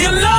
you love